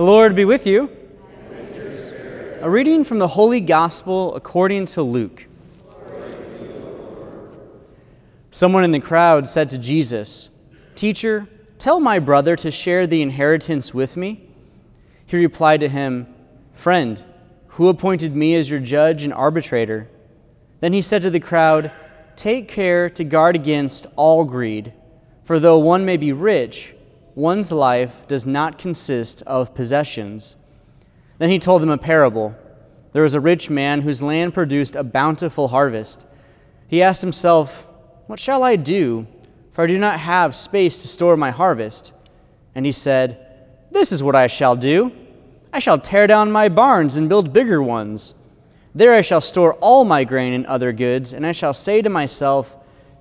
The Lord be with you. A reading from the Holy Gospel according to Luke. Someone in the crowd said to Jesus, Teacher, tell my brother to share the inheritance with me. He replied to him, Friend, who appointed me as your judge and arbitrator? Then he said to the crowd, Take care to guard against all greed, for though one may be rich, one's life does not consist of possessions. Then he told them a parable. There was a rich man whose land produced a bountiful harvest. He asked himself, What shall I do, for I do not have space to store my harvest? And he said, This is what I shall do I shall tear down my barns and build bigger ones. There I shall store all my grain and other goods, and I shall say to myself,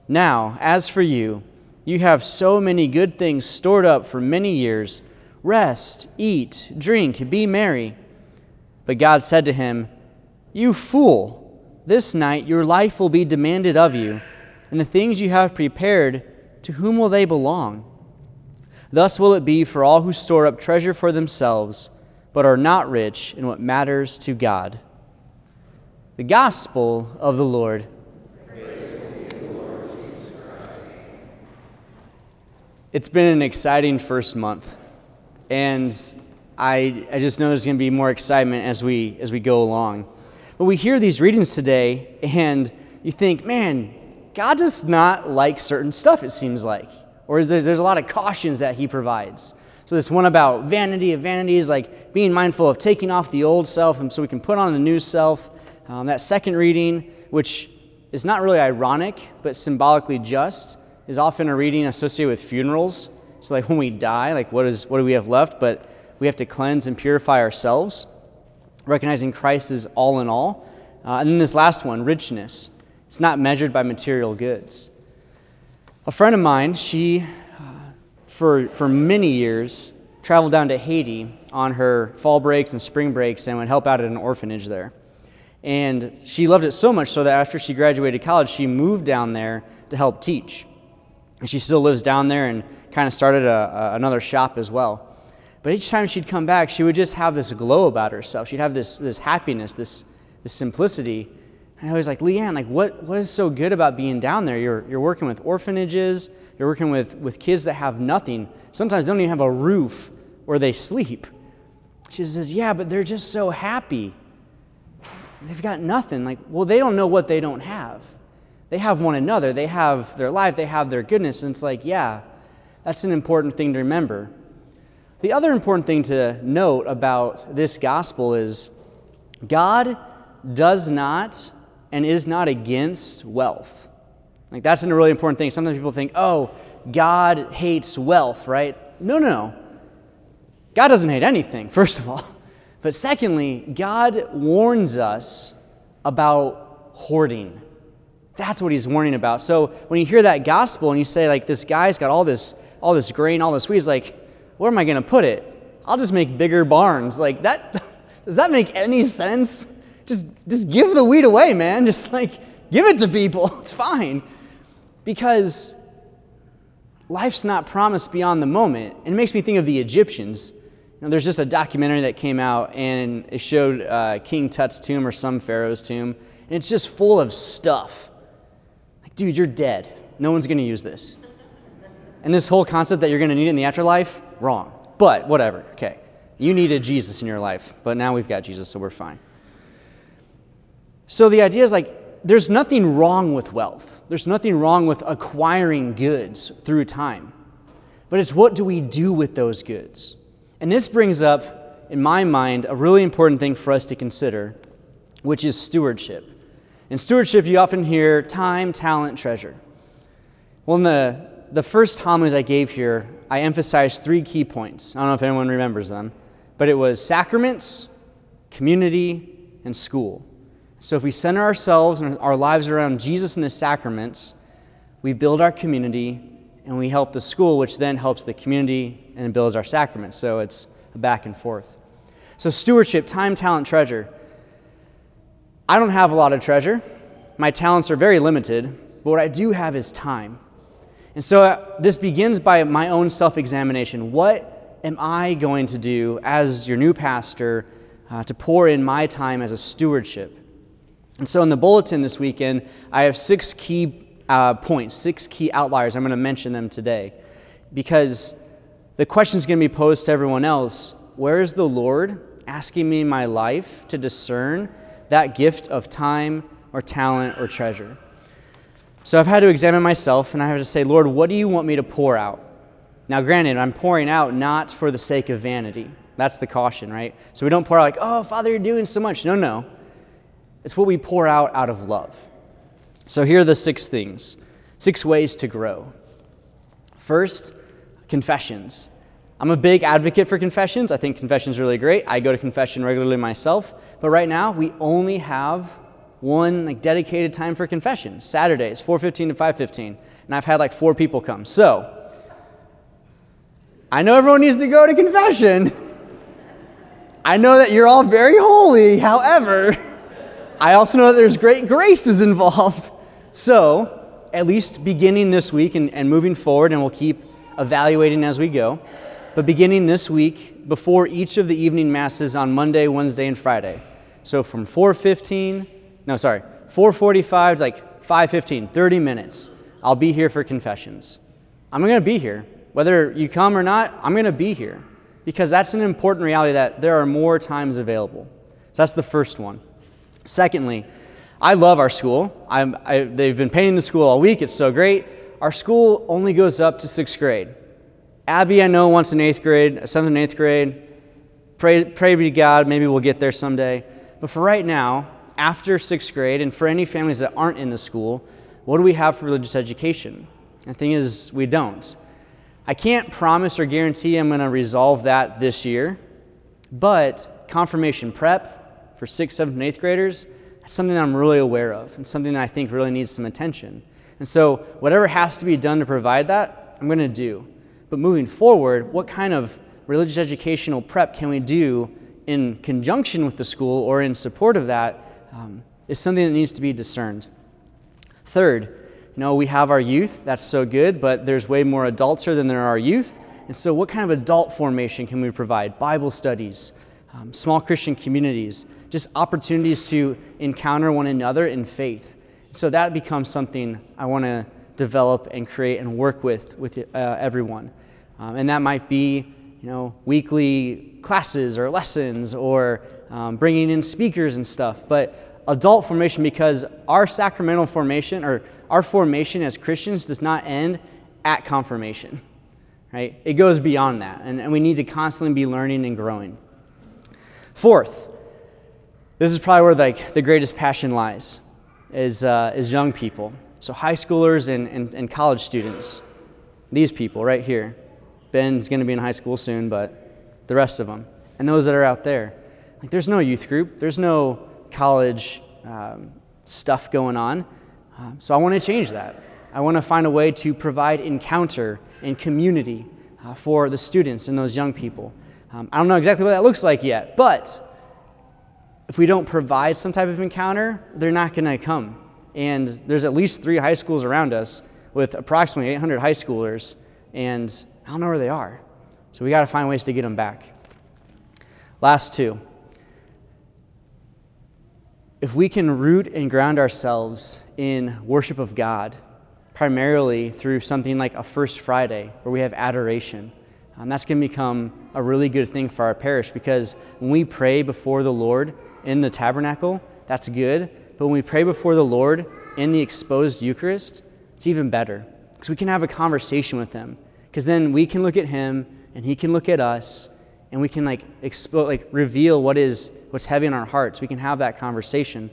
Now, as for you, you have so many good things stored up for many years. Rest, eat, drink, be merry. But God said to him, You fool, this night your life will be demanded of you, and the things you have prepared, to whom will they belong? Thus will it be for all who store up treasure for themselves, but are not rich in what matters to God. The Gospel of the Lord. It's been an exciting first month, and I, I just know there's going to be more excitement as we, as we go along. But we hear these readings today, and you think, man, God does not like certain stuff, it seems like. Or there's, there's a lot of cautions that He provides. So, this one about vanity of vanities, like being mindful of taking off the old self and so we can put on the new self. Um, that second reading, which is not really ironic, but symbolically just, is often a reading associated with funerals. So, like when we die, like what, is, what do we have left? But we have to cleanse and purify ourselves, recognizing Christ is all in all. Uh, and then this last one, richness. It's not measured by material goods. A friend of mine, she, uh, for, for many years, traveled down to Haiti on her fall breaks and spring breaks and would help out at an orphanage there. And she loved it so much so that after she graduated college, she moved down there to help teach. And she still lives down there and kind of started a, a, another shop as well. But each time she'd come back, she would just have this glow about herself. She'd have this, this happiness, this, this simplicity. And I was like, Leanne, like what, what is so good about being down there? You're, you're working with orphanages, you're working with, with kids that have nothing. Sometimes they don't even have a roof where they sleep. She says, Yeah, but they're just so happy. They've got nothing. Like, well, they don't know what they don't have. They have one another, they have their life, they have their goodness. And it's like, yeah, that's an important thing to remember. The other important thing to note about this gospel is God does not and is not against wealth. Like that's a really important thing. Sometimes people think, "Oh, God hates wealth," right? No, no, no. God doesn't hate anything, first of all. But secondly, God warns us about hoarding. That's what he's warning about. So when you hear that gospel and you say like this guy's got all this all this grain, all this wheat, he's like, where am I going to put it? I'll just make bigger barns. Like that, does that make any sense? Just, just give the wheat away, man. Just like give it to people. It's fine. Because life's not promised beyond the moment. And it makes me think of the Egyptians. You know, there's just a documentary that came out and it showed uh, King Tut's tomb or some pharaoh's tomb, and it's just full of stuff. Dude, you're dead. No one's going to use this. And this whole concept that you're going to need it in the afterlife, wrong. But whatever, okay. You needed Jesus in your life, but now we've got Jesus, so we're fine. So the idea is like, there's nothing wrong with wealth. There's nothing wrong with acquiring goods through time. But it's what do we do with those goods? And this brings up, in my mind, a really important thing for us to consider, which is stewardship. In stewardship, you often hear time, talent, treasure. Well, in the the first homilies I gave here, I emphasized three key points. I don't know if anyone remembers them, but it was sacraments, community, and school. So if we center ourselves and our lives around Jesus and the sacraments, we build our community and we help the school, which then helps the community and builds our sacraments. So it's a back and forth. So, stewardship, time, talent, treasure. I don't have a lot of treasure. My talents are very limited, but what I do have is time. And so uh, this begins by my own self examination. What am I going to do as your new pastor uh, to pour in my time as a stewardship? And so in the bulletin this weekend, I have six key uh, points, six key outliers. I'm going to mention them today because the question is going to be posed to everyone else where is the Lord asking me in my life to discern that gift of time or talent or treasure? So I've had to examine myself and I have to say, Lord, what do you want me to pour out? Now, granted, I'm pouring out not for the sake of vanity. That's the caution, right? So we don't pour out like, oh, Father, you're doing so much. No, no. It's what we pour out out of love. So here are the six things six ways to grow. First, confessions. I'm a big advocate for confessions. I think confessions really great. I go to confession regularly myself. But right now, we only have one like dedicated time for confession Saturdays, 4:15 to 5:15. And I've had like four people come. So, I know everyone needs to go to confession. I know that you're all very holy. However, I also know that there's great graces involved. So, at least beginning this week and, and moving forward, and we'll keep evaluating as we go, but beginning this week, before each of the evening masses on Monday, Wednesday, and Friday. So from 4:15, no, sorry, 4:45 to like 5:15, 30 minutes. I'll be here for confessions. I'm going to be here. Whether you come or not, I'm going to be here because that's an important reality that there are more times available. So that's the first one. Secondly, I love our school. I, they've been painting the school all week. It's so great. Our school only goes up to sixth grade. Abby, I know, wants an eighth grade, seventh and eighth grade. Pray, pray be to God, maybe we'll get there someday. But for right now, after sixth grade, and for any families that aren't in the school, what do we have for religious education? The thing is, we don't. I can't promise or guarantee I'm going to resolve that this year, but confirmation prep for sixth, seventh, and eighth graders, that's something that I'm really aware of and something that I think really needs some attention. And so, whatever has to be done to provide that, I'm going to do. But moving forward, what kind of religious educational prep can we do in conjunction with the school or in support of that um, is something that needs to be discerned. Third, you know, we have our youth, that's so good, but there's way more adults here than there are youth. And so, what kind of adult formation can we provide? Bible studies, um, small Christian communities, just opportunities to encounter one another in faith. So, that becomes something I want to develop and create and work with with uh, everyone. Um, and that might be, you know, weekly classes or lessons or um, bringing in speakers and stuff. But adult formation, because our sacramental formation or our formation as Christians does not end at confirmation, right? It goes beyond that, and, and we need to constantly be learning and growing. Fourth, this is probably where like the greatest passion lies, is, uh, is young people. So high schoolers and, and, and college students, these people right here. Ben's going to be in high school soon, but the rest of them, and those that are out there. Like, there's no youth group, there's no college um, stuff going on. Um, so I want to change that. I want to find a way to provide encounter and community uh, for the students and those young people. Um, I don't know exactly what that looks like yet, but if we don't provide some type of encounter, they're not going to come. And there's at least three high schools around us with approximately 800 high schoolers, and I don't know where they are. So we got to find ways to get them back. Last two if we can root and ground ourselves in worship of God, primarily through something like a First Friday where we have adoration, um, that's going to become a really good thing for our parish because when we pray before the Lord in the tabernacle, that's good. But when we pray before the Lord in the exposed Eucharist, it's even better because we can have a conversation with Him. Because then we can look at Him and He can look at us and we can like expo- like reveal what is what's heavy in our hearts. We can have that conversation.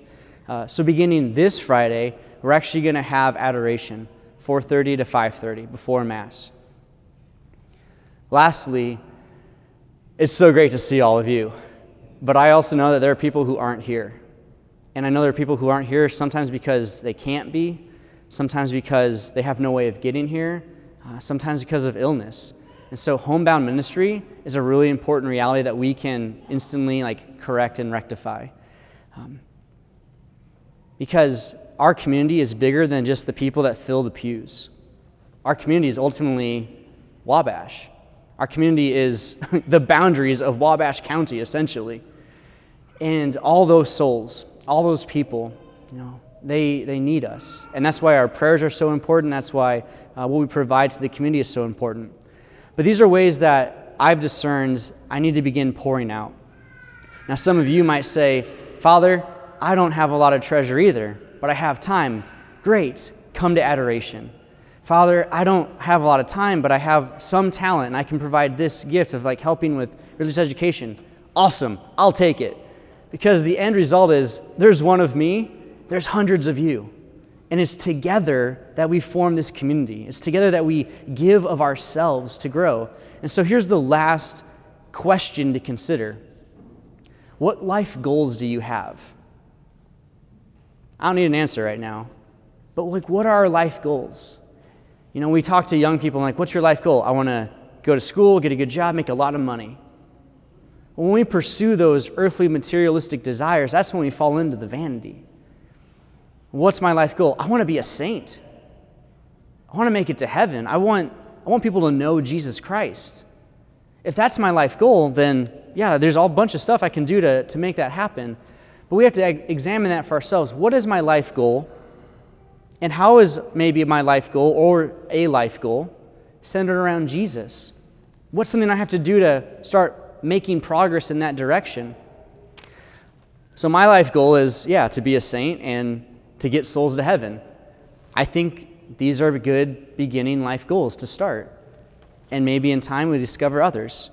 Uh, so beginning this Friday, we're actually going to have adoration, 4:30 to 5:30 before Mass. Lastly, it's so great to see all of you, but I also know that there are people who aren't here, and I know there are people who aren't here sometimes because they can't be, sometimes because they have no way of getting here, uh, sometimes because of illness. And so homebound ministry is a really important reality that we can instantly like correct and rectify. Um, because our community is bigger than just the people that fill the pews. Our community is ultimately Wabash. Our community is the boundaries of Wabash County, essentially. And all those souls, all those people, you know, they, they need us. And that's why our prayers are so important. That's why uh, what we provide to the community is so important. But these are ways that I've discerned I need to begin pouring out. Now, some of you might say, Father, I don't have a lot of treasure either, but I have time. Great, come to adoration. Father, I don't have a lot of time, but I have some talent and I can provide this gift of like helping with religious education. Awesome, I'll take it. Because the end result is there's one of me, there's hundreds of you. And it's together that we form this community. It's together that we give of ourselves to grow. And so here's the last question to consider What life goals do you have? I don't need an answer right now, but like, what are our life goals? You know, we talk to young people like, what's your life goal? I want to go to school, get a good job, make a lot of money. When we pursue those earthly materialistic desires, that's when we fall into the vanity. What's my life goal? I want to be a saint. I want to make it to heaven. I want, I want people to know Jesus Christ. If that's my life goal, then yeah, there's all bunch of stuff I can do to, to make that happen. But we have to examine that for ourselves. What is my life goal? And how is maybe my life goal or a life goal centered around Jesus? What's something I have to do to start making progress in that direction? So, my life goal is, yeah, to be a saint and to get souls to heaven. I think these are good beginning life goals to start. And maybe in time we discover others.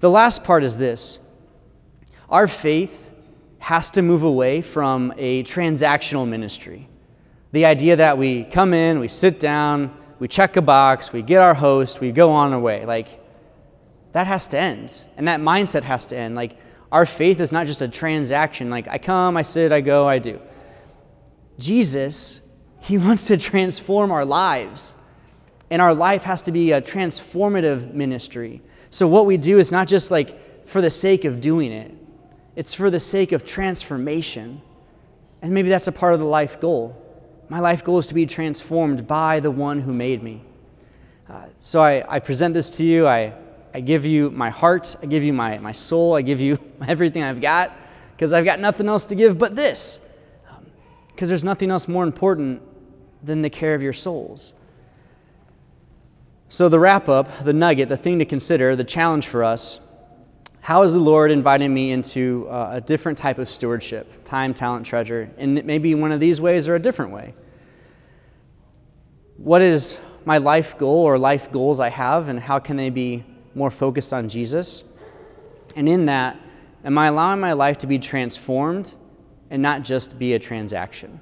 The last part is this our faith has to move away from a transactional ministry. The idea that we come in, we sit down, we check a box, we get our host, we go on our way. Like, that has to end. And that mindset has to end. Like, our faith is not just a transaction. Like, I come, I sit, I go, I do. Jesus, He wants to transform our lives. And our life has to be a transformative ministry. So, what we do is not just like for the sake of doing it, it's for the sake of transformation. And maybe that's a part of the life goal. My life goal is to be transformed by the one who made me. Uh, so I, I present this to you. I, I give you my heart. I give you my, my soul. I give you everything I've got because I've got nothing else to give but this. Because there's nothing else more important than the care of your souls. So, the wrap up, the nugget, the thing to consider, the challenge for us how is the Lord inviting me into uh, a different type of stewardship time, talent, treasure? And maybe one of these ways or a different way. What is my life goal or life goals I have, and how can they be more focused on Jesus? And in that, am I allowing my life to be transformed and not just be a transaction?